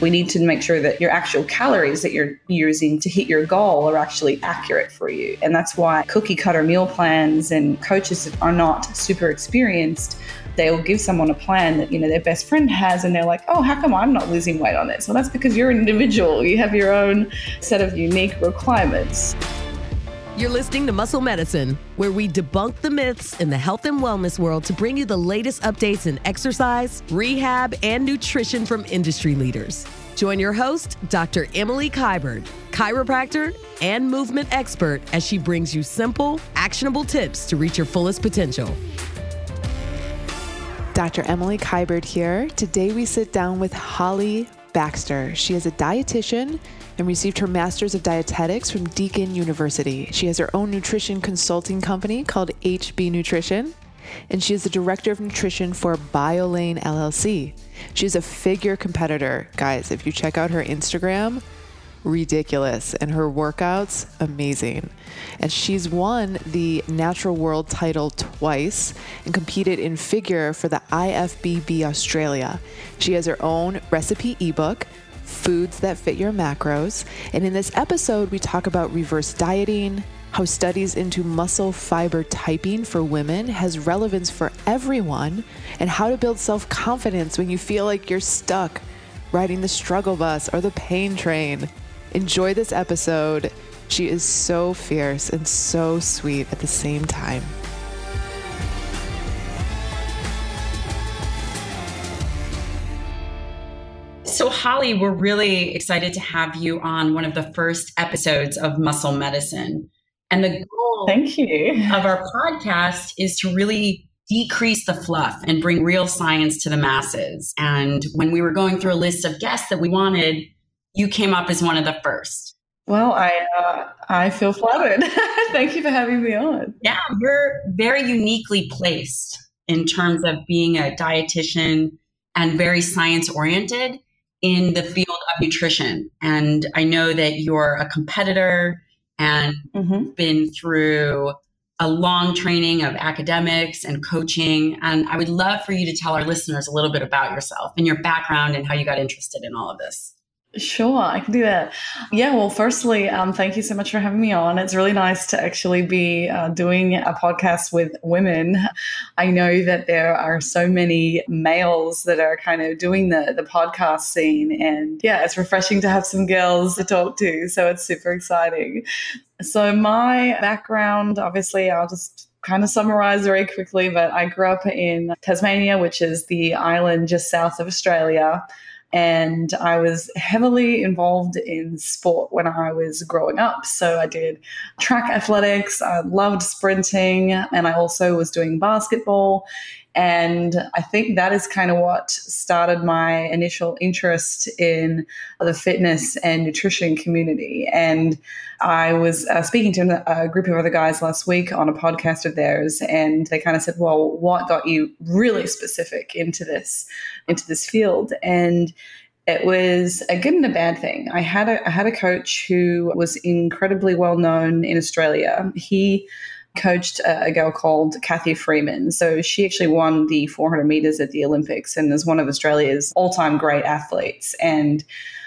we need to make sure that your actual calories that you're using to hit your goal are actually accurate for you. And that's why cookie cutter meal plans and coaches are not super experienced they'll give someone a plan that you know their best friend has and they're like oh how come i'm not losing weight on this? Well that's because you're an individual. You have your own set of unique requirements you're listening to Muscle Medicine, where we debunk the myths in the health and wellness world to bring you the latest updates in exercise, rehab, and nutrition from industry leaders. Join your host, Dr. Emily Kiberd, chiropractor and movement expert, as she brings you simple, actionable tips to reach your fullest potential. Dr. Emily Kiberd here. Today we sit down with Holly Baxter. She is a dietitian and received her Master's of Dietetics from Deakin University. She has her own nutrition consulting company called HB Nutrition, and she is the Director of Nutrition for Biolayne LLC. She's a figure competitor. Guys, if you check out her Instagram, ridiculous. And her workouts, amazing. And she's won the Natural World title twice and competed in figure for the IFBB Australia. She has her own recipe ebook foods that fit your macros. And in this episode, we talk about reverse dieting, how studies into muscle fiber typing for women has relevance for everyone, and how to build self confidence when you feel like you're stuck riding the struggle bus or the pain train. Enjoy this episode. She is so fierce and so sweet at the same time. Holly, we're really excited to have you on one of the first episodes of Muscle Medicine. And the goal Thank you. of our podcast is to really decrease the fluff and bring real science to the masses. And when we were going through a list of guests that we wanted, you came up as one of the first. Well, I uh, I feel flattered. Thank you for having me on. Yeah, you're very uniquely placed in terms of being a dietitian and very science oriented in the field of nutrition. And I know that you're a competitor and mm-hmm. been through a long training of academics and coaching. And I would love for you to tell our listeners a little bit about yourself and your background and how you got interested in all of this. Sure, I can do that. Yeah, well, firstly, um, thank you so much for having me on. It's really nice to actually be uh, doing a podcast with women. I know that there are so many males that are kind of doing the, the podcast scene. And yeah, it's refreshing to have some girls to talk to. So it's super exciting. So, my background, obviously, I'll just kind of summarize very quickly, but I grew up in Tasmania, which is the island just south of Australia. And I was heavily involved in sport when I was growing up. So I did track athletics, I loved sprinting, and I also was doing basketball. And I think that is kind of what started my initial interest in the fitness and nutrition community. And I was uh, speaking to a group of other guys last week on a podcast of theirs, and they kind of said, "Well, what got you really specific into this into this field?" And it was a good and a bad thing. I had a I had a coach who was incredibly well known in Australia. He coached a, girl called Cathy Freeman. So she actually won the 400 meters at the Olympics and is one of Australia's all time great athletes. And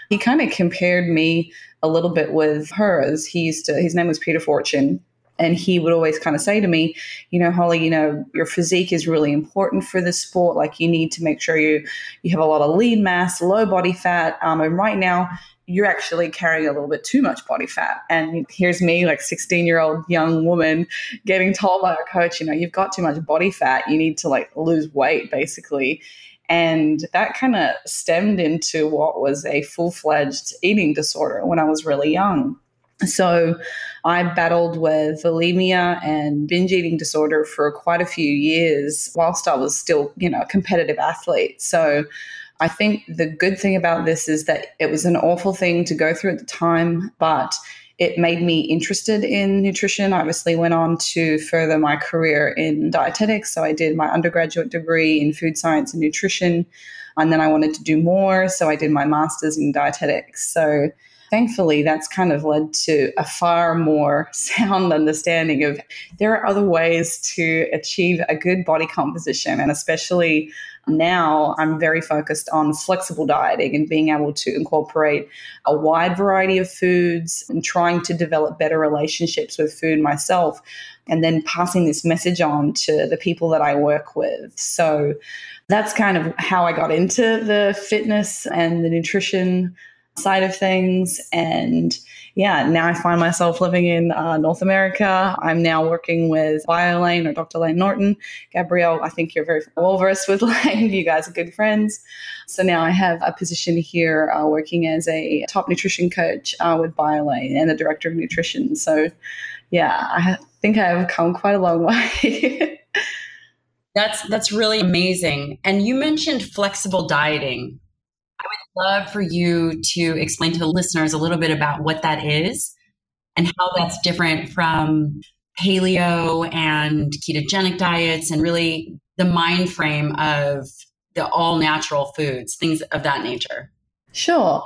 he kind of compared me a little bit with her as he used to, his name was Peter Fortune. And he would always kind of say to me, you know, Holly, you know, your physique is really important for this sport. Like you need to make sure you you have a lot of lean mass, low body fat. Um, and right now, you're actually carrying a little bit too much body fat. And here's me, like 16 year old young woman, getting told by a coach, you know, you've got too much body fat. You need to like lose weight, basically. And that kind of stemmed into what was a full fledged eating disorder when I was really young. So I battled with bulimia and binge eating disorder for quite a few years whilst I was still, you know, a competitive athlete. So I think the good thing about this is that it was an awful thing to go through at the time, but it made me interested in nutrition. I obviously went on to further my career in dietetics. So I did my undergraduate degree in food science and nutrition. And then I wanted to do more. So I did my master's in dietetics. So thankfully, that's kind of led to a far more sound understanding of there are other ways to achieve a good body composition and especially Now I'm very focused on flexible dieting and being able to incorporate a wide variety of foods and trying to develop better relationships with food myself and then passing this message on to the people that I work with. So that's kind of how I got into the fitness and the nutrition side of things. And yeah, now I find myself living in uh, North America. I'm now working with Biolayne or Dr. Layne Norton. Gabrielle, I think you're very well versed with Layne. You guys are good friends. So now I have a position here uh, working as a top nutrition coach uh, with Biolayne and the director of nutrition. So yeah, I think I have come quite a long way. that's that's really amazing. And you mentioned flexible dieting. Love for you to explain to the listeners a little bit about what that is and how that's different from paleo and ketogenic diets and really the mind frame of the all natural foods, things of that nature. Sure.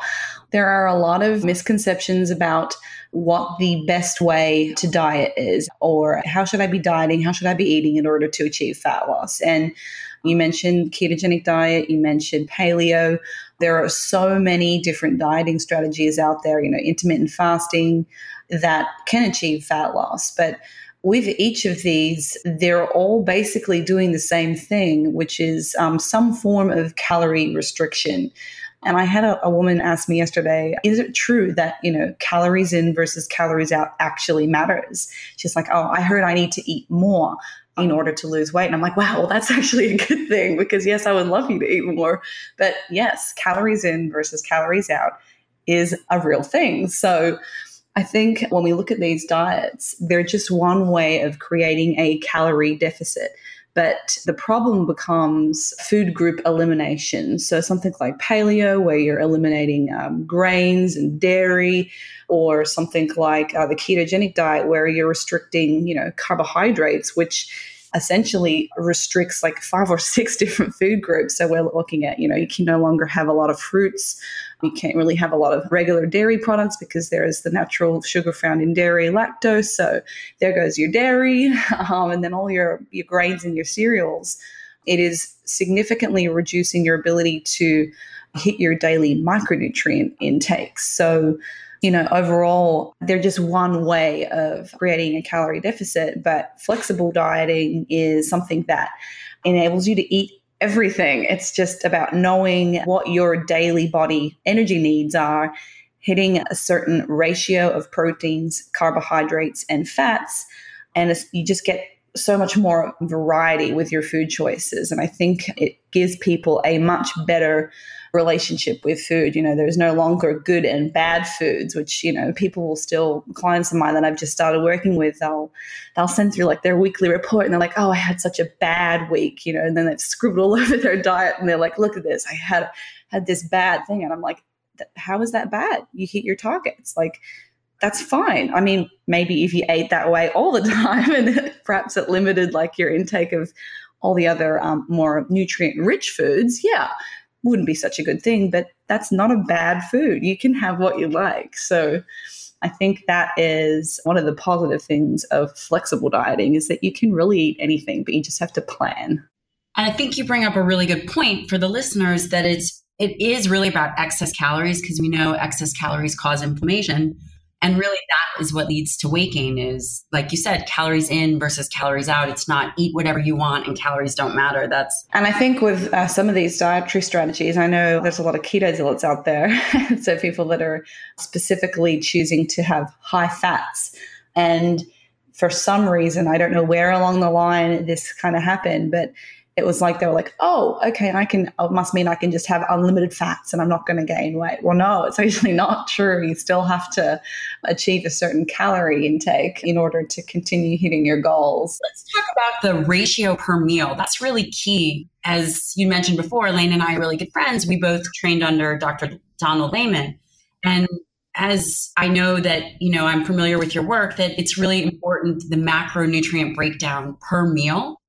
There are a lot of misconceptions about what the best way to diet is, or how should I be dieting? How should I be eating in order to achieve fat loss? And you mentioned ketogenic diet, you mentioned paleo. There are so many different dieting strategies out there, you know, intermittent fasting that can achieve fat loss. But with each of these, they're all basically doing the same thing, which is um, some form of calorie restriction. And I had a, a, woman ask me yesterday, is it true that, you know, calories in versus calories out actually matters? She's like, oh, I heard I need to eat more in order to lose weight. And I'm like, wow, well, that's actually a good thing because yes, I would love you to eat more. But yes, calories in versus calories out is a real thing. So I think when we look at these diets, they're just one way of creating a calorie deficit. But the problem becomes food group elimination. So something like paleo, where you're eliminating um, grains and dairy, or something like uh, the ketogenic diet, where you're restricting, you know, carbohydrates, which essentially restricts like five or six different food groups. So we're looking at, you know, you can no longer have a lot of fruits. You can't really have a lot of regular dairy products because there is the natural sugar found in dairy, lactose. So there goes your dairy, um, and then all your, your grains and your cereals. It is significantly reducing your ability to hit your daily micronutrient intakes. So you know, overall, they're just one way of creating a calorie deficit. But flexible dieting is something that enables you to eat everything. It's just about knowing what your daily body energy needs are, hitting a certain ratio of proteins, carbohydrates, and fats. And you just get so much more variety with your food choices. And I think it gives people a much better relationship with food. You know, there's no longer good and bad foods, which, you know, people will still, clients of mine that I've just started working with, they'll, they'll send through like their weekly report and they're like, oh, I had such a bad week, you know, and then they've scribbled all over their diet and they're like, look at this, I had, had this bad thing. And I'm like, how is that bad? You hit your targets. Like, that's fine. I mean, maybe if you ate that way all the time and perhaps it limited like your intake of all the other um, more nutrient rich foods, yeah, wouldn't be such a good thing, but that's not a bad food. You can have what you like. So I think that is one of the positive things of flexible dieting is that you can really eat anything, but you just have to plan. And I think you bring up a really good point for the listeners that it's it is really about excess calories because we know excess calories cause inflammation. And really, that is what leads to weight gain is, like you said, calories in versus calories out. It's not eat whatever you want and calories don't matter. That's. And I think with uh, some of these dietary strategies, I know there's a lot of keto zealots out there. so people that are specifically choosing to have high fats. And for some reason, I don't know where along the line this kind of happened, but it was like they were like, oh, okay, I can, it must mean I can just have unlimited fats and I'm not going to gain weight. Well, no, it's actually not true. You still have to achieve a certain calorie intake in order to continue hitting your goals. Let's talk about the ratio per meal. That's really key. As you mentioned before, Layne and I are really good friends. We both trained under Dr. Donald Layman. And as I know that, you know, I'm familiar with your work, that it's really important the macronutrient breakdown per meal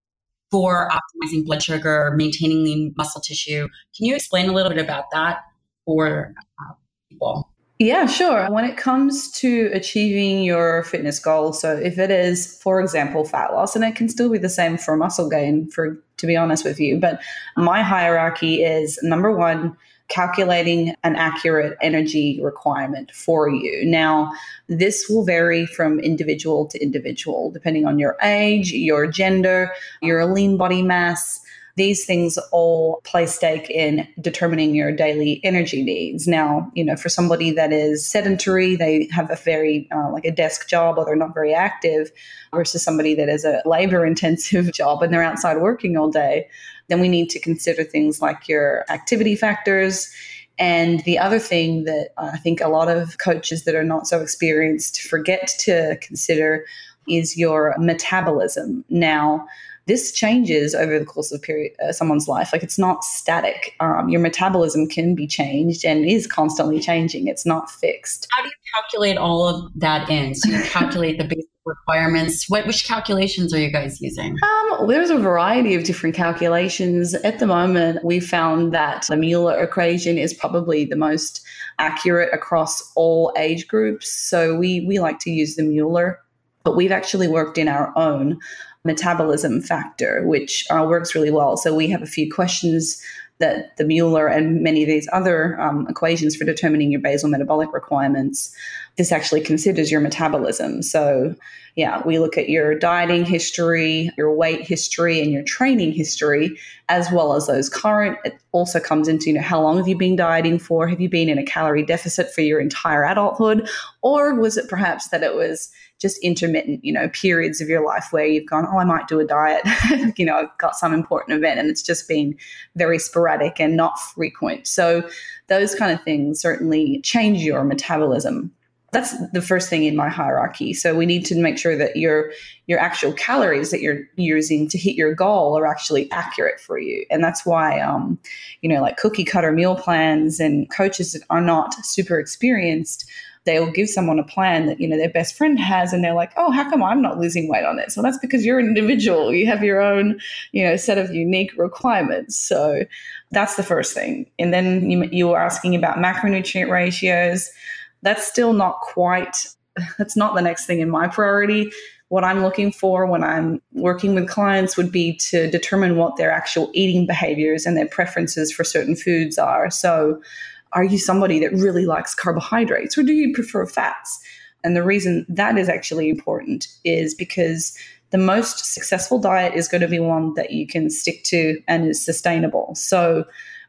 for optimizing blood sugar, maintaining lean muscle tissue. Can you explain a little bit about that for uh, people? Yeah, sure. When it comes to achieving your fitness goals, so if it is, for example, fat loss, and it can still be the same for muscle gain, for to be honest with you, but my hierarchy is number one, calculating an accurate energy requirement for you. Now, this will vary from individual to individual, depending on your age, your gender, your lean body mass these things all play stake in determining your daily energy needs. Now, you know, for somebody that is sedentary, they have a very uh, like a desk job or they're not very active, versus somebody that is a labor intensive job and they're outside working all day, then we need to consider things like your activity factors. And the other thing that I think a lot of coaches that are not so experienced forget to consider is your metabolism. Now, this changes over the course of period, uh, someone's life. Like it's not static. Um, your metabolism can be changed and is constantly changing. It's not fixed. How do you calculate all of that in? So you calculate the basic requirements. What which calculations are you guys using? Um, there's a variety of different calculations. At the moment, we found that the Mueller equation is probably the most accurate across all age groups. So we we like to use the Mueller but we've actually worked in our own metabolism factor, which uh, works really well. So we have a few questions that the Mueller and many of these other um, equations for determining your basal metabolic requirements, this actually considers your metabolism. So, yeah, we look at your dieting history, your weight history, and your training history, as well as those current. It also comes into, you know, how long have you been dieting for? Have you been in a calorie deficit for your entire adulthood? Or was it perhaps that it was just intermittent, you know, periods of your life where you've gone, oh, I might do a diet, you know, I've got some important event and it's just been very sporadic and not frequent. So those kind of things certainly change your metabolism. That's the first thing in my hierarchy. So we need to make sure that your your actual calories that you're using to hit your goal are actually accurate for you. And that's why um, you know, like cookie cutter meal plans and coaches that are not super experienced they'll give someone a plan that you know their best friend has and they're like oh how come i'm not losing weight on this? Well that's because you're an individual. You have your own you know set of unique requirements. So that's the first thing. And then you, you were asking about macronutrient ratios. That's still not quite that's not the next thing in my priority. What i'm looking for when i'm working with clients would be to determine what their actual eating behaviors and their preferences for certain foods are. So are you somebody that really likes carbohydrates or do you prefer fats? And the reason that is actually important is because the most successful diet is going to be one that you can stick to and is sustainable. So,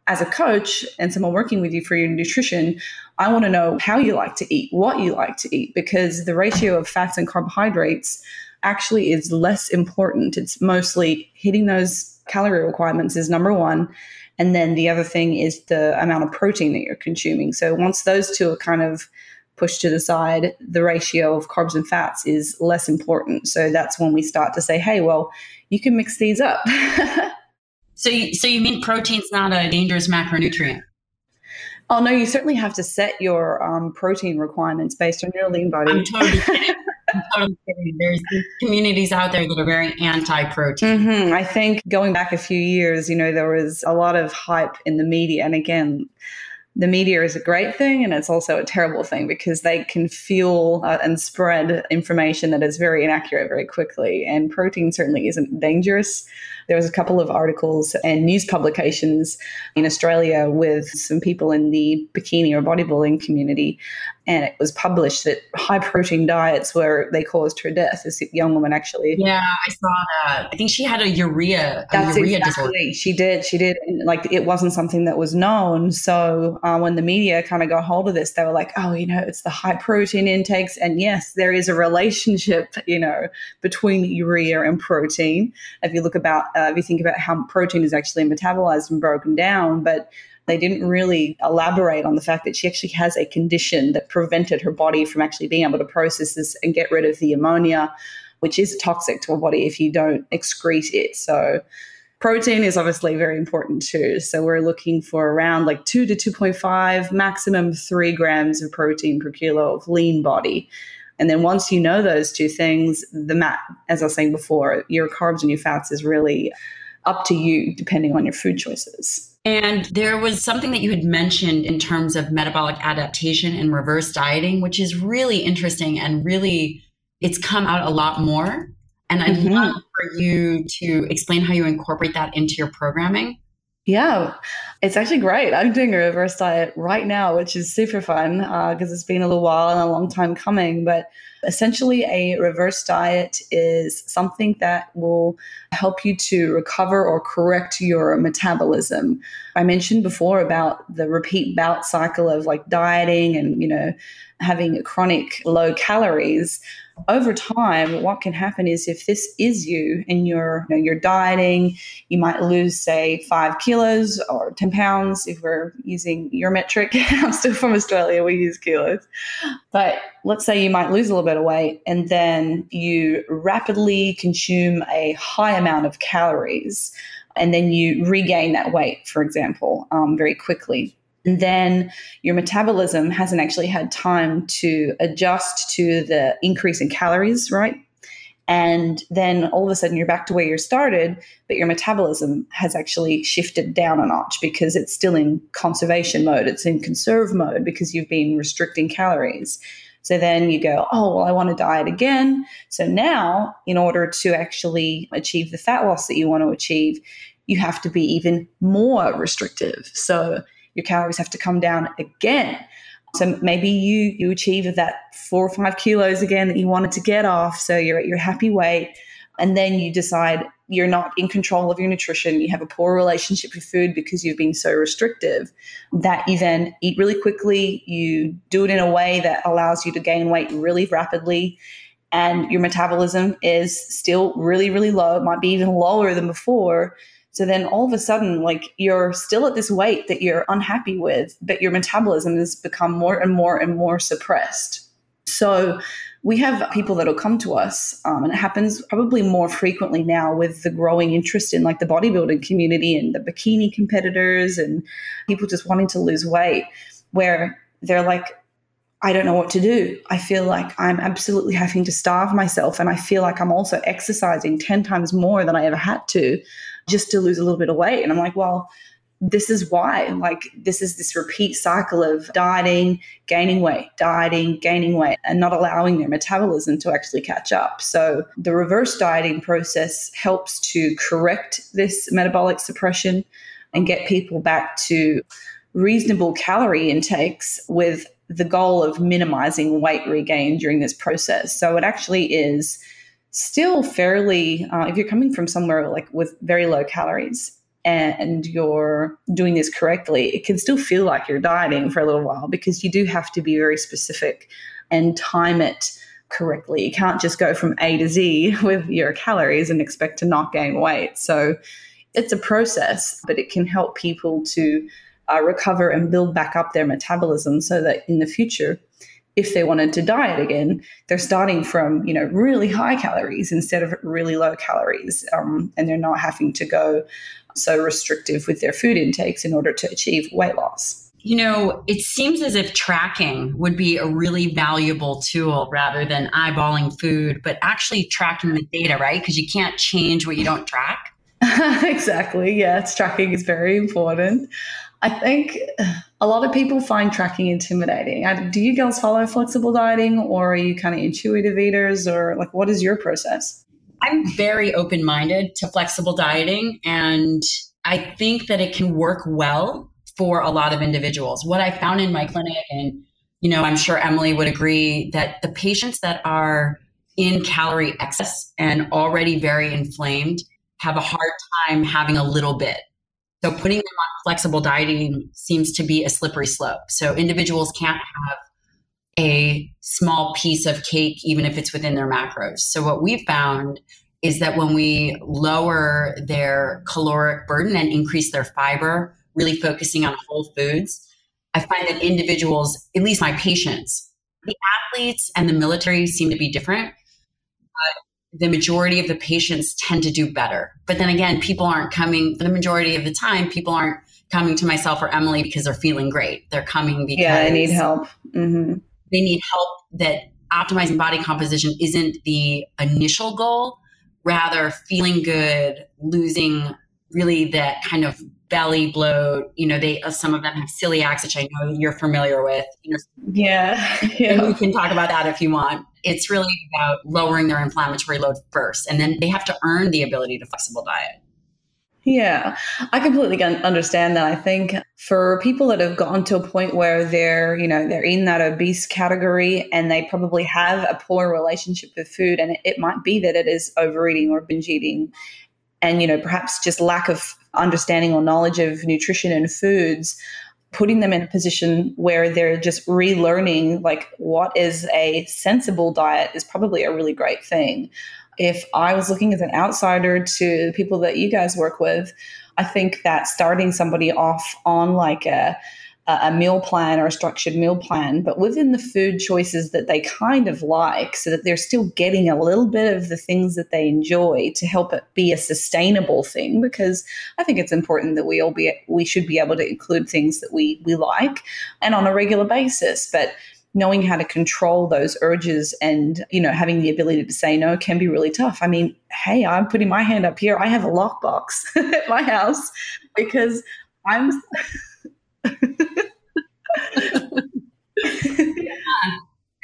as a coach and someone working with you for your nutrition, I want to know how you like to eat, what you like to eat, because the ratio of fats and carbohydrates actually is less important. It's mostly hitting those calorie requirements is number one. And then the other thing is the amount of protein that you're consuming. So once those two are kind of pushed to the side, the ratio of carbs and fats is less important. So that's when we start to say, hey, well, you can mix these up. so, you, so you mean protein's not a dangerous macronutrient? Oh no, you certainly have to set your um, protein requirements based on your lean body. I'm totally kidding. I'm totally kidding. There's communities out there that are very anti-protein. Mm-hmm. I think going back a few years, you know, there was a lot of hype in the media, and again, the media is a great thing and it's also a terrible thing because they can fuel uh, and spread information that is very inaccurate very quickly. And protein certainly isn't dangerous. There was a couple of articles and news publications in Australia with some people in the bikini or bodybuilding community and it was published that high protein diets were they caused her death. This young woman actually. Yeah, I saw that. I think she had a urea. A That's urea exactly. Disorder. She did. She did. And like it wasn't something that was known. So uh, when the media kind of got hold of this, they were like, "Oh, you know, it's the high protein intakes." And yes, there is a relationship, you know, between urea and protein. If you look about, uh, you think about how protein is actually metabolized and broken down, but they didn't really elaborate on the fact that she actually has a condition that prevented her body from actually being able to process this and get rid of the ammonia, which is toxic to a body if you don't excrete it. So, protein is obviously very important too. So, we're looking for around like 2 to 2.5, maximum 3 grams of protein per kilo of lean body. And then once you know those two things, the mat, as I was saying before, your carbs and your fats is really up to you depending on your food choices. And there was something that you had mentioned in terms of metabolic adaptation and reverse dieting, which is really interesting and really it's come out a lot more. And I'd mm-hmm. love for you to explain how you incorporate that into your programming. Yeah, it's actually great. I'm doing a reverse diet right now, which is super fun because uh, it's been a little while and a long time coming. But essentially, a reverse diet is something that will help you to recover or correct your metabolism. I mentioned before about the repeat bout cycle of like dieting and, you know, having chronic low calories over time, what can happen is if this is you and you're you know, you're dieting, you might lose say five kilos or ten pounds if we're using your metric. I'm still from Australia, we use kilos, but let's say you might lose a little bit of weight and then you rapidly consume a high amount of calories, and then you regain that weight, for example, um, very quickly then your metabolism hasn't actually had time to adjust to the increase in calories, right? And then all of a sudden you're back to where you started, but your metabolism has actually shifted down a notch because it's still in conservation mode. It's in conserve mode because you've been restricting calories. So then you go, oh, well, I want to diet again. So now, in order to actually achieve the fat loss that you want to achieve, you have to be even more restrictive. So your calories have to come down again. So maybe you you achieve that four or five kilos again that you wanted to get off. So you're at your happy weight. And then you decide you're not in control of your nutrition. You have a poor relationship with food because you've been so restrictive that you then eat really quickly. You do it in a way that allows you to gain weight really rapidly. And your metabolism is still really, really low. It might be even lower than before so then all of a sudden, like you're still at this weight that you're unhappy with, but your metabolism has become more and more and more suppressed. So we have people that'll come to us, um, and it happens probably more frequently now with the growing interest in like the bodybuilding community and the bikini competitors and people just wanting to lose weight, where they're like, I don't know what to do. I feel like I'm absolutely having to starve myself. And I feel like I'm also exercising 10 times more than I ever had to just to lose a little bit of weight. And I'm like, well, this is why. Like, this is this repeat cycle of dieting, gaining weight, dieting, gaining weight, and not allowing their metabolism to actually catch up. So, the reverse dieting process helps to correct this metabolic suppression and get people back to reasonable calorie intakes with the goal of minimizing weight regain during this process. So, it actually is still fairly, uh, if you're coming from somewhere like with very low calories and you're doing this correctly, it can still feel like you're dieting for a little while because you do have to be very specific and time it correctly. You can't just go from A to Z with your calories and expect to not gain weight. So it's a process, but it can help people to uh, recover and build back up their metabolism so that in the future if they wanted to diet again, they're starting from you know really high calories instead of really low calories, um, and they're not having to go so restrictive with their food intakes in order to achieve weight loss. You know, it seems as if tracking would be a really valuable tool rather than eyeballing food, but actually tracking the data, right? Because you can't change what you don't track. exactly. Yes, tracking is very important. I think a lot of people find tracking intimidating. Do you girls follow flexible dieting or are you kind of intuitive eaters or like what is your process? I'm very open minded to flexible dieting and I think that it can work well for a lot of individuals. What I found in my clinic, and you know, I'm sure Emily would agree that the patients that are in calorie excess and already very inflamed have a hard time having a little bit so putting them on flexible dieting seems to be a slippery slope. So individuals can't have a small piece of cake, even if it's within their macros. So what we've found is that when we lower their caloric burden and increase their fiber, really focusing on whole foods, I find that individuals, at least my patients, the athletes and the military seem to be different the majority of the patients tend to do better. But then again, people aren't coming, the majority of the time, people aren't coming to myself or Emily because they're feeling great. They're coming because yeah, they need help. Mm-hmm. They need help that optimizing body composition isn't the initial goal, rather, feeling good, losing really that kind of belly bloat. You know, they uh, some of them have celiacs, which I know you're familiar with. You know, yeah, yeah. And we can talk about that if you want. It's really about lowering their inflammatory load first, and then they have to earn the ability to flexible diet. Yeah, I completely understand that. I think for people that have gotten to a point where they're, you know, they're in that obese category and they probably have a poor relationship with food, and it might be that it is overeating or binge eating, and you know, perhaps just lack of understanding or knowledge of nutrition and foods putting them in a position where they're just relearning like what is a sensible diet is probably a really great thing. If I was looking as an outsider to the people that you guys work with, I think that starting somebody off on like a a meal plan or a structured meal plan, but within the food choices that they kind of like, so that they're still getting a little bit of the things that they enjoy to help it be a sustainable thing. Because I think it's important that we all be we should be able to include things that we we like and on a regular basis. But knowing how to control those urges and you know having the ability to say no can be really tough i mean hey i'm putting my hand up here i have a lockbox at my house because i'm.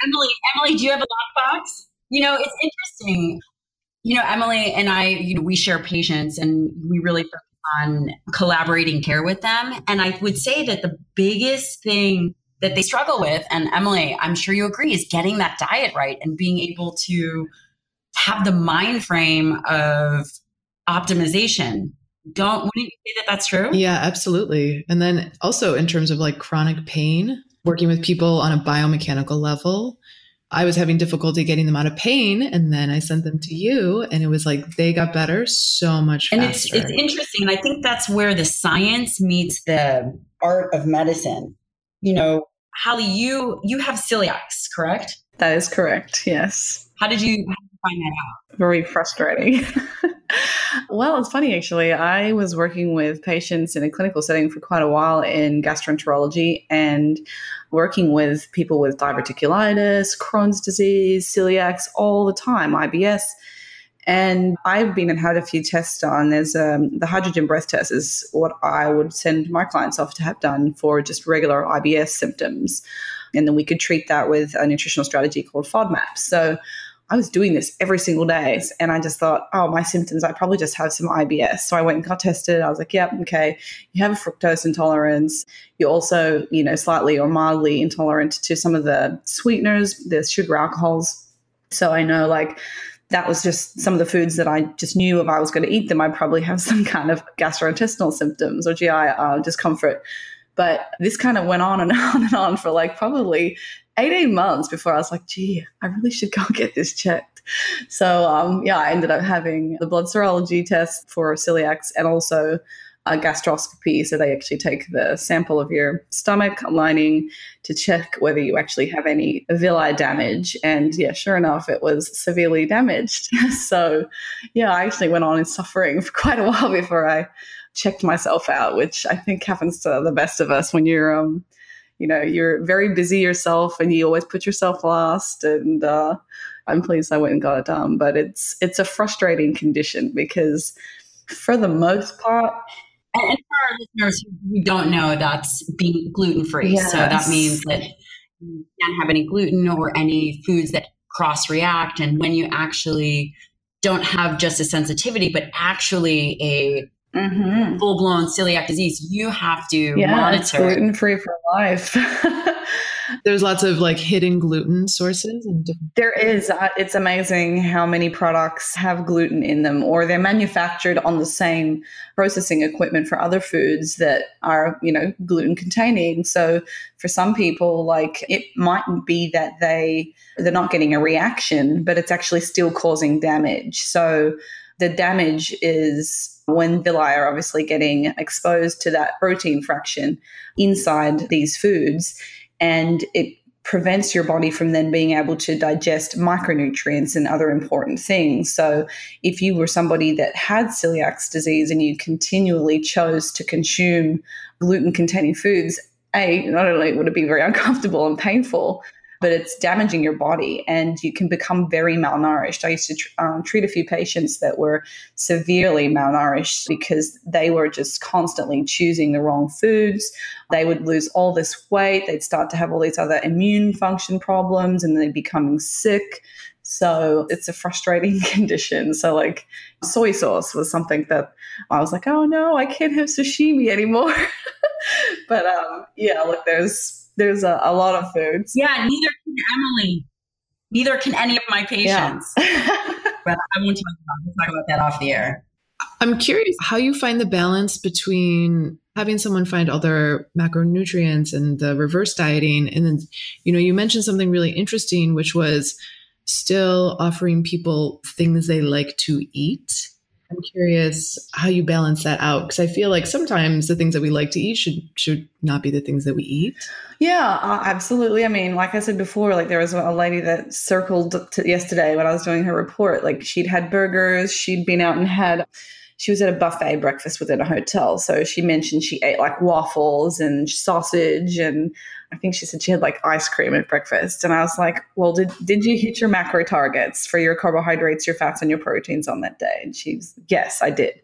emily emily do you have a lockbox you know it's interesting you know emily and i you know we share patients and we really focus on collaborating care with them and i would say that the biggest thing that they struggle with. And Emily, I'm sure you agree, is getting that diet right and being able to have the mind frame of optimization. Don't wouldn't you say that that's true? Yeah, absolutely. And then also in terms of like chronic pain, working with people on a biomechanical level, I was having difficulty getting them out of pain, and then I sent them to you, and it was like they got better so much and faster. it's it's interesting. I think that's where the science meets the art of medicine. You know, Holly, you you have celiacs, correct? That is correct. Yes. How did you, how did you find that out? Very frustrating. well, it's funny actually. I was working with patients in a clinical setting for quite a while in gastroenterology and working with people with diverticulitis, Crohn's disease, celiacs all the time, IBS. And I've been and had a few tests done. There's um, the hydrogen breath test is what I would send my clients off to have done for just regular IBS symptoms. And then we could treat that with a nutritional strategy called FODMAP. So I was doing this every single day. And I just thought, oh, my symptoms, I probably just have some IBS. So I went and got tested. I was like, yep, okay, you have a fructose intolerance. You're also, you know, slightly or mildly intolerant to some of the sweeteners, the sugar alcohols. So I know like that was just some of the foods that I just knew if I was going to eat them, I'd probably have some kind of gastrointestinal symptoms or GI uh, discomfort. But this kind of went on and on and on for like probably 18 months before I was like, gee, I really should go get this checked. So, um, yeah, I ended up having the blood serology test for celiacs and also a gastroscopy. So they actually take the sample of your stomach lining to check whether you actually have any villi damage. And yeah, sure enough, it was severely damaged. so yeah, I actually went on in suffering for quite a while before I checked myself out, which I think happens to the best of us when you're um you know you're very busy yourself and you always put yourself last and uh I'm pleased I went and got it done. But it's it's a frustrating condition because for the most part, and for our listeners who don't know, that's being gluten free. Yes. So that means that you can't have any gluten or any foods that cross react. And when you actually don't have just a sensitivity, but actually a mm-hmm. full blown celiac disease, you have to yeah, monitor. gluten free for life. There's lots of like hidden gluten sources. And there is. Uh, it's amazing how many products have gluten in them, or they're manufactured on the same processing equipment for other foods that are, you know, gluten containing. So for some people, like it might be that they they're not getting a reaction, but it's actually still causing damage. So the damage is when villi are obviously getting exposed to that protein fraction inside these foods and it prevents your body from then being able to digest micronutrients and other important things. So, if you were somebody that had celiac disease and you continually chose to consume gluten containing foods, A, not only would it be very uncomfortable and painful, but it's damaging your body and you can become very malnourished. I used to tr- um, treat a few patients that were severely malnourished because they were just constantly choosing the wrong foods. They would lose all this weight, they'd start to have all these other immune function problems, and they'd becoming sick. So it's a frustrating condition. So, like, soy sauce was something that I was like, oh no, I can't have sashimi anymore. but um, yeah, look, there's there's a, a lot of foods. Yeah, neither can Emily. Neither can any of my patients. Yeah. but I won't talk about, we'll talk about that off the air. I'm curious how you find the balance between having someone find all their macronutrients and the reverse dieting. And then, you know, you mentioned something really interesting, which was still offering people things they like to eat I'm curious how you balance that out because I feel like sometimes the things that we like to eat should should not be the things that we eat. Yeah, uh, absolutely. I mean, like I said before, like there was a lady that circled yesterday when I was doing her report. Like she'd had burgers, she'd been out and had she was at a buffet breakfast within a hotel. So she mentioned she ate like waffles and sausage and I think she said she had like ice cream at breakfast. And I was like, well, did, did you hit your macro targets for your carbohydrates, your fats, and your proteins on that day? And she's, yes, I did.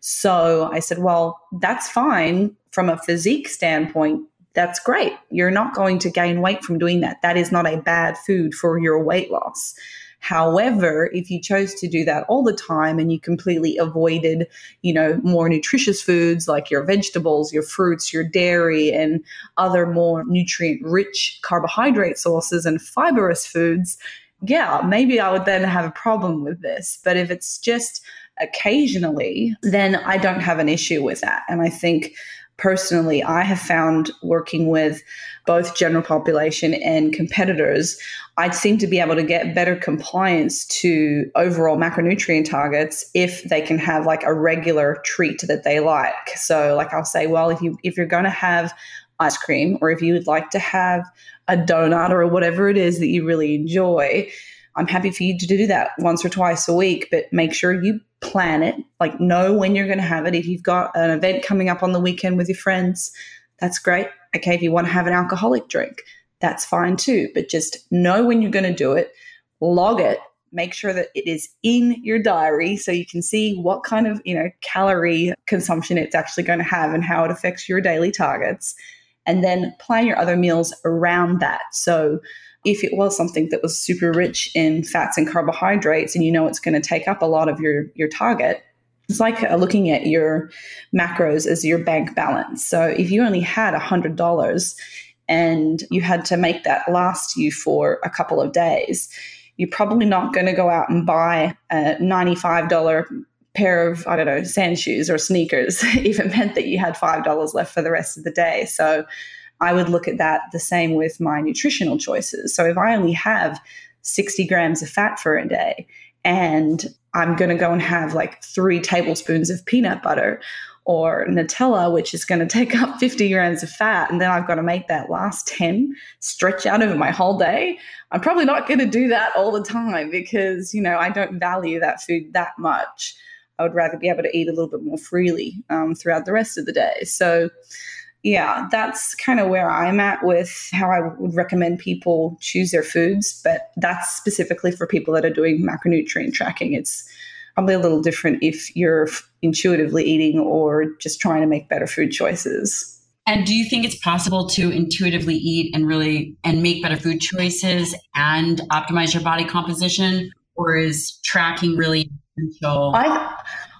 So I said, well, that's fine from a physique standpoint. That's great. You're not going to gain weight from doing that. That is not a bad food for your weight loss. However, if you chose to do that all the time and you completely avoided, you know, more nutritious foods like your vegetables, your fruits, your dairy, and other more nutrient rich carbohydrate sources and fibrous foods, yeah, maybe I would then have a problem with this. But if it's just occasionally, then I don't have an issue with that. And I think personally, I have found working with both general population and competitors, I seem to be able to get better compliance to overall macronutrient targets if they can have like a regular treat that they like. So like I'll say, well, if you if you're going to have ice cream or if you would like to have a donut or whatever it is that you really enjoy, I'm happy for you to do that once or twice a week, but make sure you plan it, like know when you're going to have it. If you've got an event coming up on the weekend with your friends, that's great. Okay, if you want to have an alcoholic drink, that's fine too. But just know when you're going to do it, log it, make sure that it is in your diary so you can see what kind of, you know, calorie consumption it's actually going to have and how it affects your daily targets. And then plan your other meals around that. So if it was something that was super rich in fats and carbohydrates and you know it's going to take up a lot of your your target, it's like uh, looking at your macros as your bank balance. So if you only had $100 and you had to make that last you for a couple of days, you're probably not going to go out and buy a $95 pair of, I don't know, sand shoes or sneakers if it meant that you had $5 left for the rest of the day. So I would look at that the same with my nutritional choices. So if I only have 60 grams of fat for a day and I'm going to go and have like three tablespoons of peanut butter or Nutella, which is going to take up 50 grams of fat. And then I've got to make that last 10 stretch out over my whole day. I'm probably not going to do that all the time because, you know, I don't value that food that much. I would rather be able to eat a little bit more freely um, throughout the rest of the day. So, yeah, that's kind of where I'm at with how I would recommend people choose their foods. But that's specifically for people that are doing macronutrient tracking. It's probably a little different if you're intuitively eating or just trying to make better food choices. And do you think it's possible to intuitively eat and really and make better food choices and optimize your body composition, or is tracking really essential? I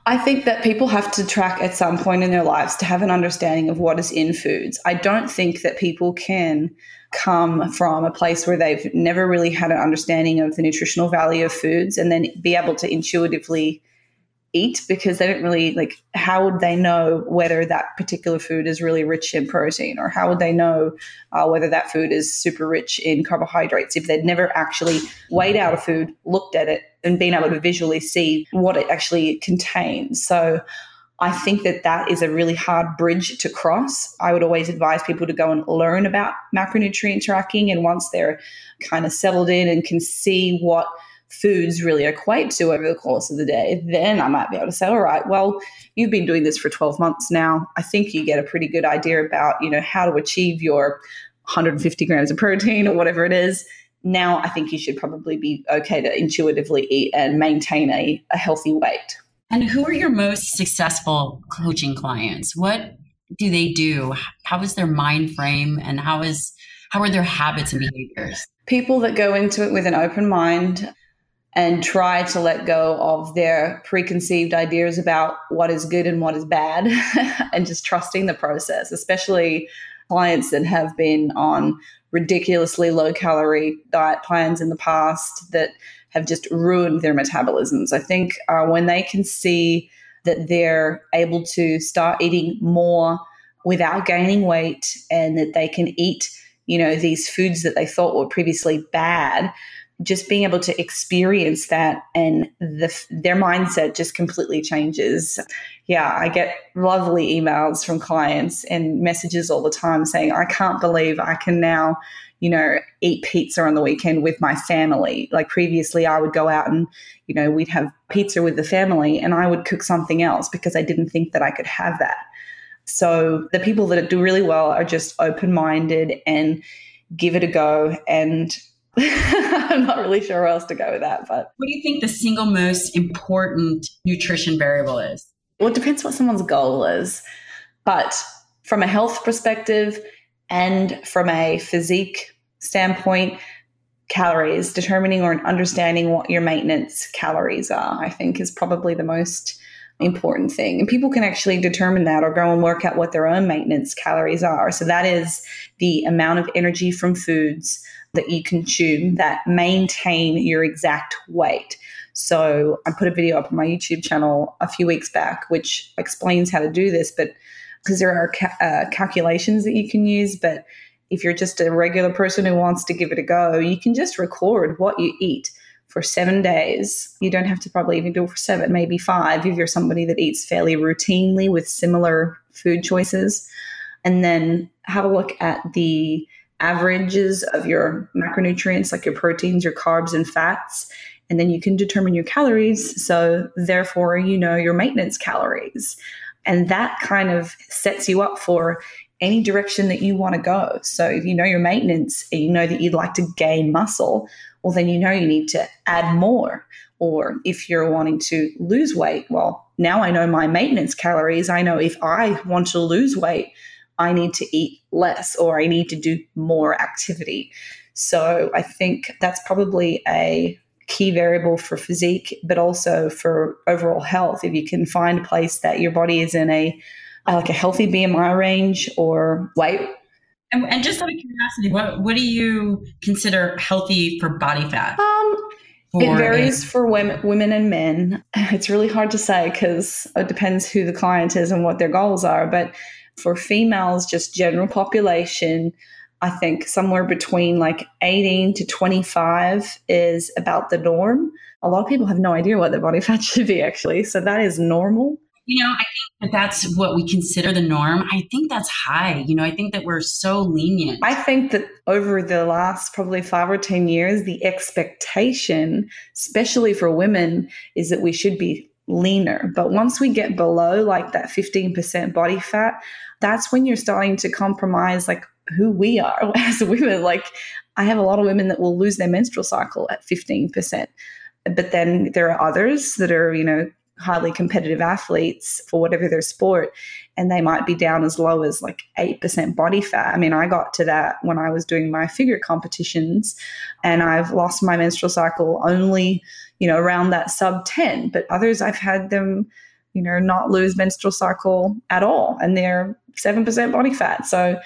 I think that people have to track at some point in their lives to have an understanding of what is in foods. I don't think that people can come from a place where they've never really had an understanding of the nutritional value of foods and then be able to intuitively eat because they don't really like how would they know whether that particular food is really rich in protein or how would they know uh, whether that food is super rich in carbohydrates if they'd never actually weighed out a food looked at it and been able to visually see what it actually contains? So I think that that is a really hard bridge to cross. I would always advise people to go and learn about macronutrient tracking. And once they're kind of settled in and can see what foods really equate to over the course of the day, then I might be able to say, all right, well, you've been doing this for 12 months now. I think you get a pretty good idea about, you know, how to achieve your 150 grams of protein or whatever it is. now I think you should probably be okay to intuitively eat and maintain a, a healthy weight. And who are your most successful coaching clients? What do they do? How is their mind frame and how is how are their habits and behaviors? People that go into it with an open mind and try to let go of their preconceived ideas about what is good and what is bad and just trusting the process, especially clients that have been on ridiculously low calorie diet plans in the past that have just ruined their metabolisms. I think uh, when they can see that they're able to start eating more without gaining weight and that they can eat, you know, these foods that they thought were previously bad, just being able to experience that and the, their mindset just completely changes. Yeah, I get lovely emails from clients and messages all the time saying, I can't believe I can now, you know, eat pizza on the weekend with my family. Like previously, I would go out and, you know, we'd have pizza with the family and I would cook something else because I didn't think that I could have that. So the people that do really well are just open minded and give it a go. And I'm not really sure where else to go with that. But what do you think the single most important nutrition variable is? Well, it depends what someone's goal is. But from a health perspective and from a physique standpoint, calories, determining or understanding what your maintenance calories are, I think is probably the most important thing. And people can actually determine that or go and work out what their own maintenance calories are. So that is the amount of energy from foods that you consume that maintain your exact weight. So I put a video up on my YouTube channel a few weeks back, which explains how to do this, but because there are ca- uh, calculations that you can use, but if you're just a regular person who wants to give it a go, you can just record what you eat for seven days. You don't have to probably even do it for seven, maybe five if you're somebody that eats fairly routinely with similar food choices. And then have a look at the averages of your macronutrients, like your proteins, your carbs, and fats. And then you can determine your calories. So, therefore, you know your maintenance calories. And that kind of sets you up for any direction that you want to go. So, if you know your maintenance and you know that you'd like to gain muscle, well, then you know you need to add more. Or if you're wanting to lose weight, well, now I know my maintenance calories. I know if I want to lose weight, I need to eat less or I need to do more activity. So I think that's probably a key variable for physique, but also for overall health. If you can find a place that your body is in a like a healthy BMI range or weight and, and just out of curiosity, what what do you consider healthy for body fat? Um, it varies a- for women, women and men. It's really hard to say because it depends who the client is and what their goals are. But for females, just general population, I think somewhere between like 18 to 25 is about the norm. A lot of people have no idea what their body fat should be actually. So that is normal. You know, I think that that's what we consider the norm. I think that's high. You know, I think that we're so lenient. I think that over the last probably five or 10 years, the expectation, especially for women, is that we should be leaner. But once we get below like that 15% body fat, that's when you're starting to compromise like who we are as women. Like, I have a lot of women that will lose their menstrual cycle at 15%. But then there are others that are, you know, highly competitive athletes for whatever their sport and they might be down as low as like 8% body fat. I mean, I got to that when I was doing my figure competitions and I've lost my menstrual cycle only, you know, around that sub 10, but others I've had them, you know, not lose menstrual cycle at all and they're 7% body fat. So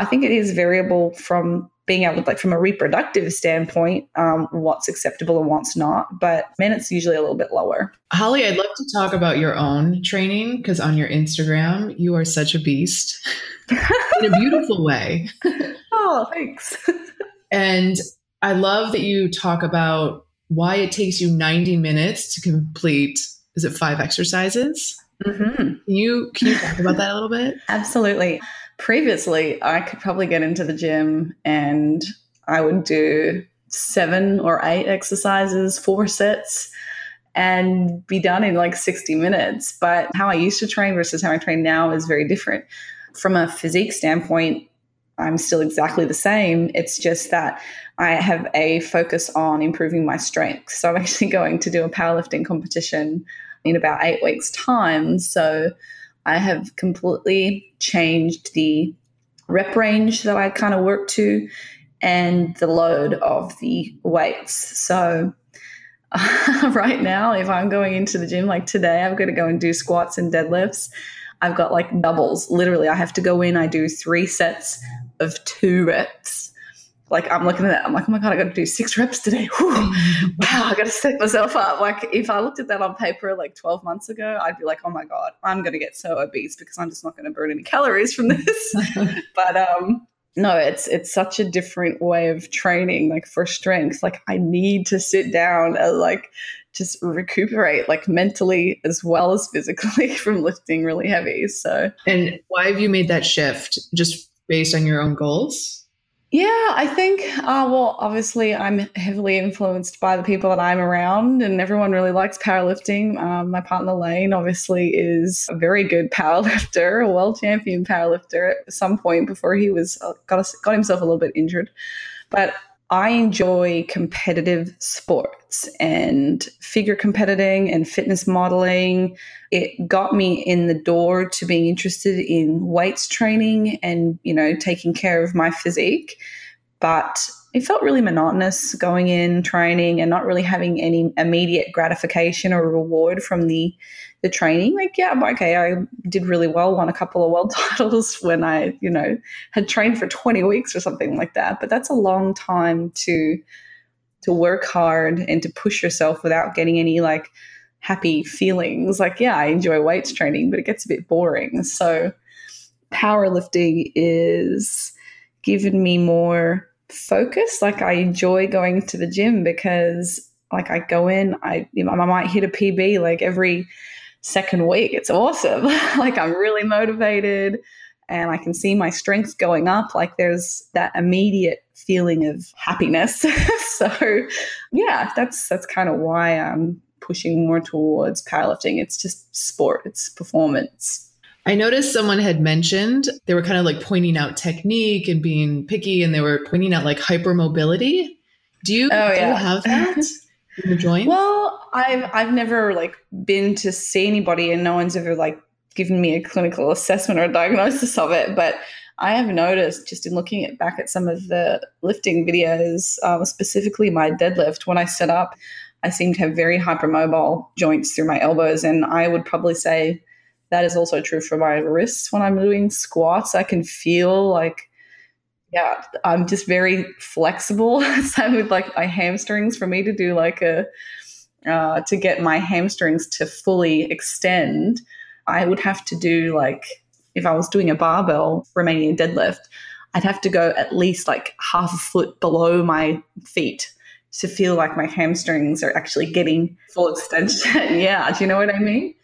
I think it is variable from being able to like from a reproductive standpoint um, what's acceptable and what's not but men it's usually a little bit lower. Holly i'd love to talk about your own training because on your instagram you are such a beast. In a beautiful way. Oh thanks. And i love that you talk about why it takes you 90 minutes to complete is it five exercises mm-hmm. can you can you talk about that a little bit absolutely previously I could probably get into the gym and I would do seven or eight exercises, four sets, and be done in like 60 minutes. But how I used to train versus how I train now is very different. From a physique standpoint, I'm still exactly the same. It's just that I have a focus on improving my strength. So I'm actually going to do a powerlifting competition in about eight weeks' time. So I have completely changed the rep range that I kind of work to and the load of the weights. So right now, if I'm going into the gym like today, I've got to go and do squats and deadlifts. I've got like doubles. Literally, I have to go in, I do three sets of two reps. Like I'm looking at that, I'm like, oh my god, I got to do six reps today. Whew. Wow, I got to set myself up. Like if I looked at that on paper like 12 months ago, I'd be like, oh my god, I'm going to get so obese because I'm just not going to burn any calories from this. but um, no, it's it's such a different way of training, like for strength. Like I need to sit down and like just recuperate like mentally as well as physically from lifting really heavy. So And why have you made that shift? Just based on your own goals? Yeah, I think, uh, well, obviously, I'm heavily influenced by the people that I'm around, and everyone really likes powerlifting. Um, my partner Layne, obviously, is a very good powerlifter, a world champion powerlifter at some point before he was uh, got, got himself a little bit injured. But I enjoy competitive sports and figure competing and fitness modeling. It got me in the door to being interested in weights training and, you know, taking care of my physique. But it felt really monotonous going in training and not really having any immediate gratification or reward from the the training. Like, yeah, okay, I did really well, won a couple of world titles when I, you know, had trained for 20 weeks or something like that. But that's a long time to to work hard and to push yourself without getting any like happy feelings. Like, yeah, I enjoy weights training, but it gets a bit boring. So powerlifting is given me more focus. Like I enjoy going to the gym because like I go in, I you know, I might hit a PB like every second week. It's awesome. like I'm really motivated and I can see my strength going up. Like there's that immediate feeling of happiness. so yeah, that's that's kind of why I'm pushing more towards powerlifting. It's just sport, it's performance. I noticed someone had mentioned they were kind of like pointing out technique and being picky and they were pointing out like hypermobility. Do you, oh, do you have that? in the? Well, I've I've never like been to see anybody, and no one's ever like given me a clinical assessment or a diagnosis of it. But I have noticed just in looking at back at some of the lifting videos, um, specifically my deadlift, when I set up, I seem to have very hypermobile joints through my elbows, and I would probably say that is also true for my wrists when I'm doing squats. I can feel like yeah, I'm just very flexible. Same with like my hamstrings. For me to do like a uh, to get my hamstrings to fully extend, I would have to do like if I was doing a barbell Romanian deadlift, I'd have to go at least like half a foot below my feet to feel like my hamstrings are actually getting full extension. yeah, do you know what I mean?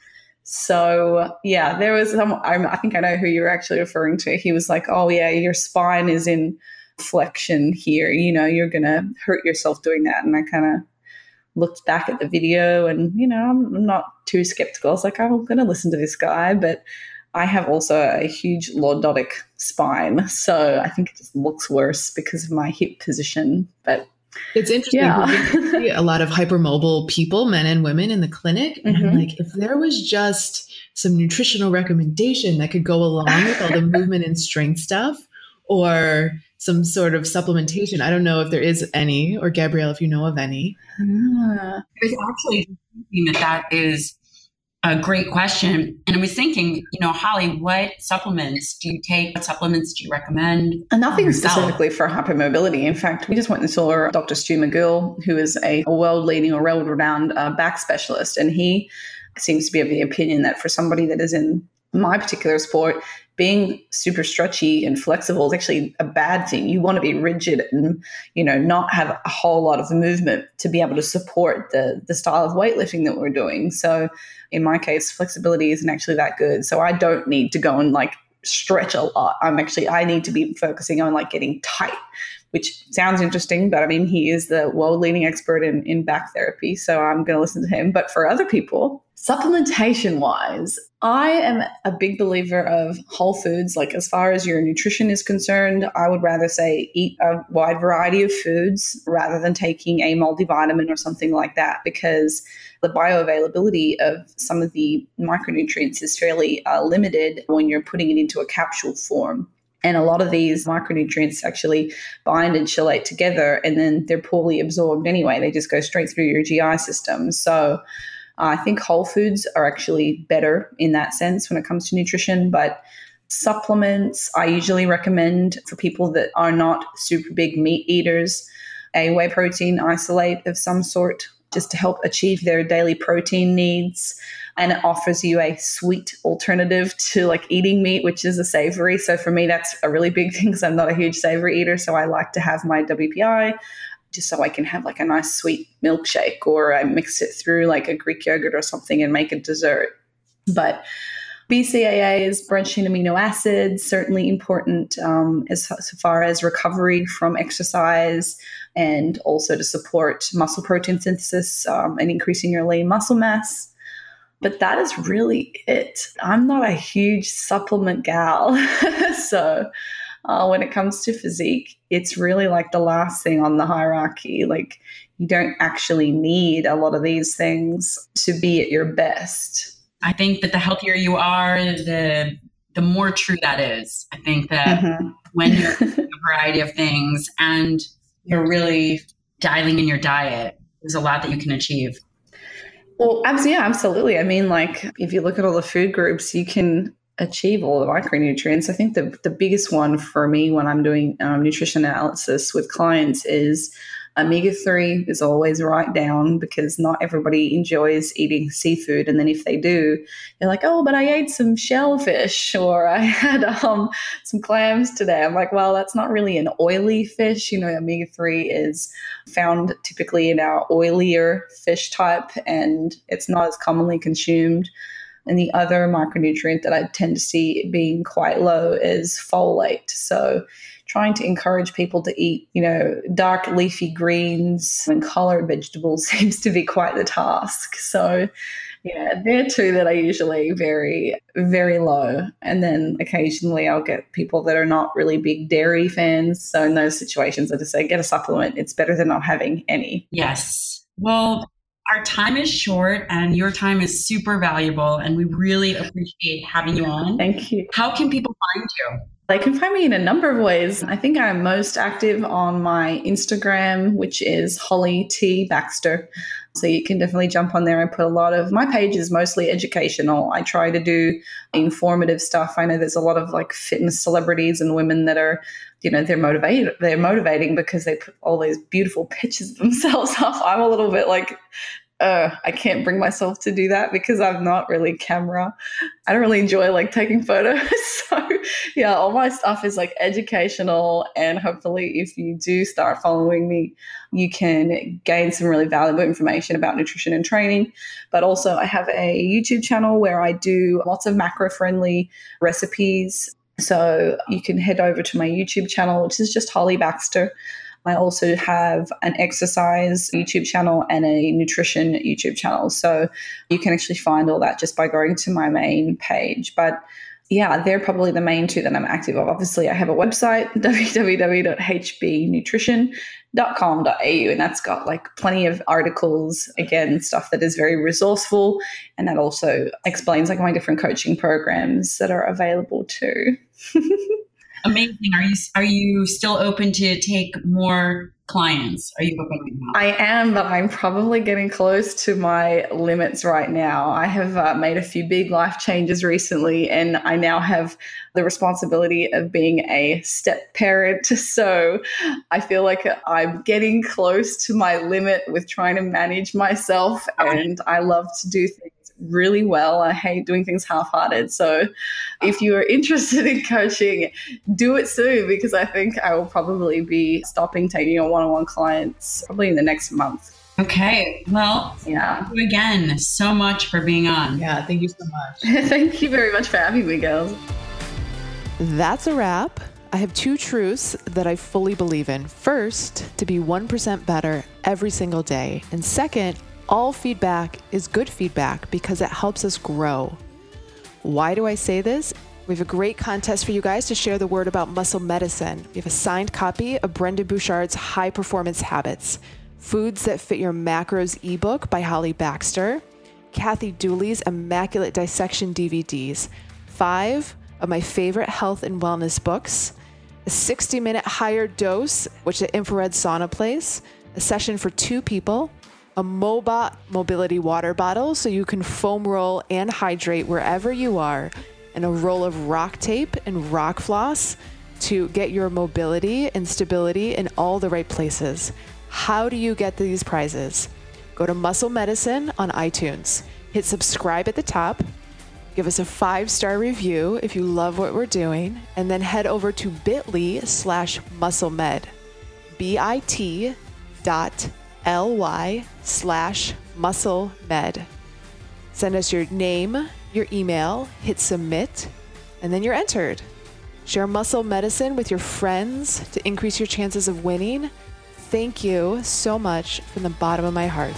So yeah, there was some. I think I know who you're actually referring to. He was like, "Oh yeah, your spine is in flexion here. You know, you're gonna hurt yourself doing that." And I kind of looked back at the video, and you know, I'm not too skeptical. I was like, "I'm gonna listen to this guy," but I have also a huge lordotic spine, so I think it just looks worse because of my hip position. But it's interesting. Yeah. a lot of hypermobile people, men and women, in the clinic. And mm-hmm. I'm like, if there was just some nutritional recommendation that could go along with all the movement and strength stuff, or some sort of supplementation. I don't know if there is any, or Gabrielle, if you know of any. Ah. There's actually thinking that that is a great question. And I was thinking, you know, Holly, what supplements do you take? What supplements do you recommend? And nothing specifically for hypermobility. In fact, we just went and saw Dr. Stu McGill, who is a, a world leading or world renowned uh, back specialist. And he seems to be of the opinion that for somebody that is in my particular sport, being super stretchy and flexible is actually a bad thing. You want to be rigid and, you know, not have a whole lot of movement to be able to support the the style of weightlifting that we're doing. So in my case, flexibility isn't actually that good. So I don't need to go and like stretch a lot. I'm actually I need to be focusing on like getting tight which sounds interesting, but I mean, he is the world leading expert in, in back therapy. So I'm going to listen to him. But for other people, supplementation wise, I am a big believer of whole foods. Like, as far as your nutrition is concerned, I would rather say eat a wide variety of foods rather than taking a multivitamin or something like that because the bioavailability of some of the micronutrients is fairly uh, limited when you're putting it into a capsule form. And a lot of these micronutrients actually bind and chelate together, and then they're poorly absorbed anyway. They just go straight through your GI system. So uh, I think whole foods are actually better in that sense when it comes to nutrition. But supplements, I usually recommend for people that are not super big meat eaters a whey protein isolate of some sort just to help achieve their daily protein needs and it offers you a sweet alternative to like eating meat, which is a savory. So for me, that's a really big thing because I'm not a huge savory eater. So I like to have my WPI just so I can have like a nice sweet milkshake or I mix it through like a Greek yogurt or something and make a dessert. But BCAAs, branched chain amino acids, certainly important um, as, as far as recovery from exercise and also to support muscle protein synthesis um, and increasing your lean muscle mass. But that is really it. I'm not a huge supplement gal. so uh, when it comes to physique, it's really like the last thing on the hierarchy. Like you don't actually need a lot of these things to be at your best. I think that the healthier you are, the the more true that is. I think that mm-hmm. when you're a variety of things and you're really dialing in your diet, there's a lot that you can achieve. Well, yeah, absolutely. I mean, like if you look at all the food groups, you can achieve all the micronutrients. I think the the biggest one for me when I'm doing um, nutrition analysis with clients is Omega 3 is always right down because not everybody enjoys eating seafood. And then if they do, they're like, oh, but I ate some shellfish or I had um, some clams today. I'm like, well, that's not really an oily fish. You know, omega 3 is found typically in our oilier fish type and it's not as commonly consumed. And the other micronutrient that I tend to see being quite low is folate. So trying to encourage people to eat, you know, dark leafy greens and colored vegetables seems to be quite the task. So, yeah, they're two that are usually very, very low. And then occasionally I'll get people that are not really big dairy fans. So, in those situations, I just say, get a supplement. It's better than not having any. Yes. Well, our time is short and your time is super valuable, and we really appreciate having you on. Thank you. How can people find you? They can find me in a number of ways. I think I'm most active on my Instagram, which is Holly T Baxter. So you can definitely jump on there and put a lot of my page is mostly educational. I try to do informative stuff. I know there's a lot of like fitness celebrities and women that are, you know, they're motivated they're motivating because they put all these beautiful pictures of themselves up. I'm a little bit like uh, I can't bring myself to do that because I'm not really camera. I don't really enjoy like taking photos. so yeah, all my stuff is like educational and hopefully if you do start following me, you can gain some really valuable information about nutrition and training. But also I have a YouTube channel where I do lots of macro friendly recipes. So you can head over to my YouTube channel, which is just Holly Baxter. I also have an exercise YouTube channel and a nutrition YouTube channel. So you can actually find all that just by going to my main page. But yeah, they're probably the main two that I'm active of. Obviously, I have a website, www.hbnutrition.com.au, and that's got like plenty of articles, again, stuff that is very resourceful. And that also explains like my different coaching programs that are available too. amazing. Are you are you still open to take more clients? Are you open I am, but I'm probably getting close to my limits right now. I have uh, made a few big life changes recently, and I now have the responsibility of being a step parent. So I feel like I'm getting close to my limit with trying to manage myself, and I love to do things really well. I hate doing things half hearted. So if you are interested in coaching, do it soon because I think I will probably be stopping taking on one on one clients probably in the next month. Okay. Well, yeah. Thank you again so much for being on. Yeah. Thank you so much. thank you very much for having me, girls. That's a wrap. I have two truths that I fully believe in. First, to be 1% better every single day. And second, all feedback is good feedback because it helps us grow. Why do I say this? We have a great contest for you guys to share the word about muscle medicine. We have a signed copy of Brendon Burchard's High Performance Habits Foods That Fit Your Macros ebook by Holly Baxter, Kathy Dooley's Immaculate Dissection DVDs, five of my favorite health and wellness books, a 60 minute higher dose, which the infrared sauna plays, a session for two people, a Mobot mobility water bottle so you can foam roll and hydrate wherever you are, and a roll of rock tape and rock floss to get your mobility and stability in all the right places. How do you get these prizes? Go to Muscle Medicine on iTunes, hit subscribe at the top, give us a five star review if you love what we're doing, and then head over to bit.ly slash musclemed, B-I-T dot L-Y slash musclemed. Send us your name, your email, hit submit, and then you're entered. Share muscle medicine with your friends to increase your chances of winning thank you so much from the bottom of my heart.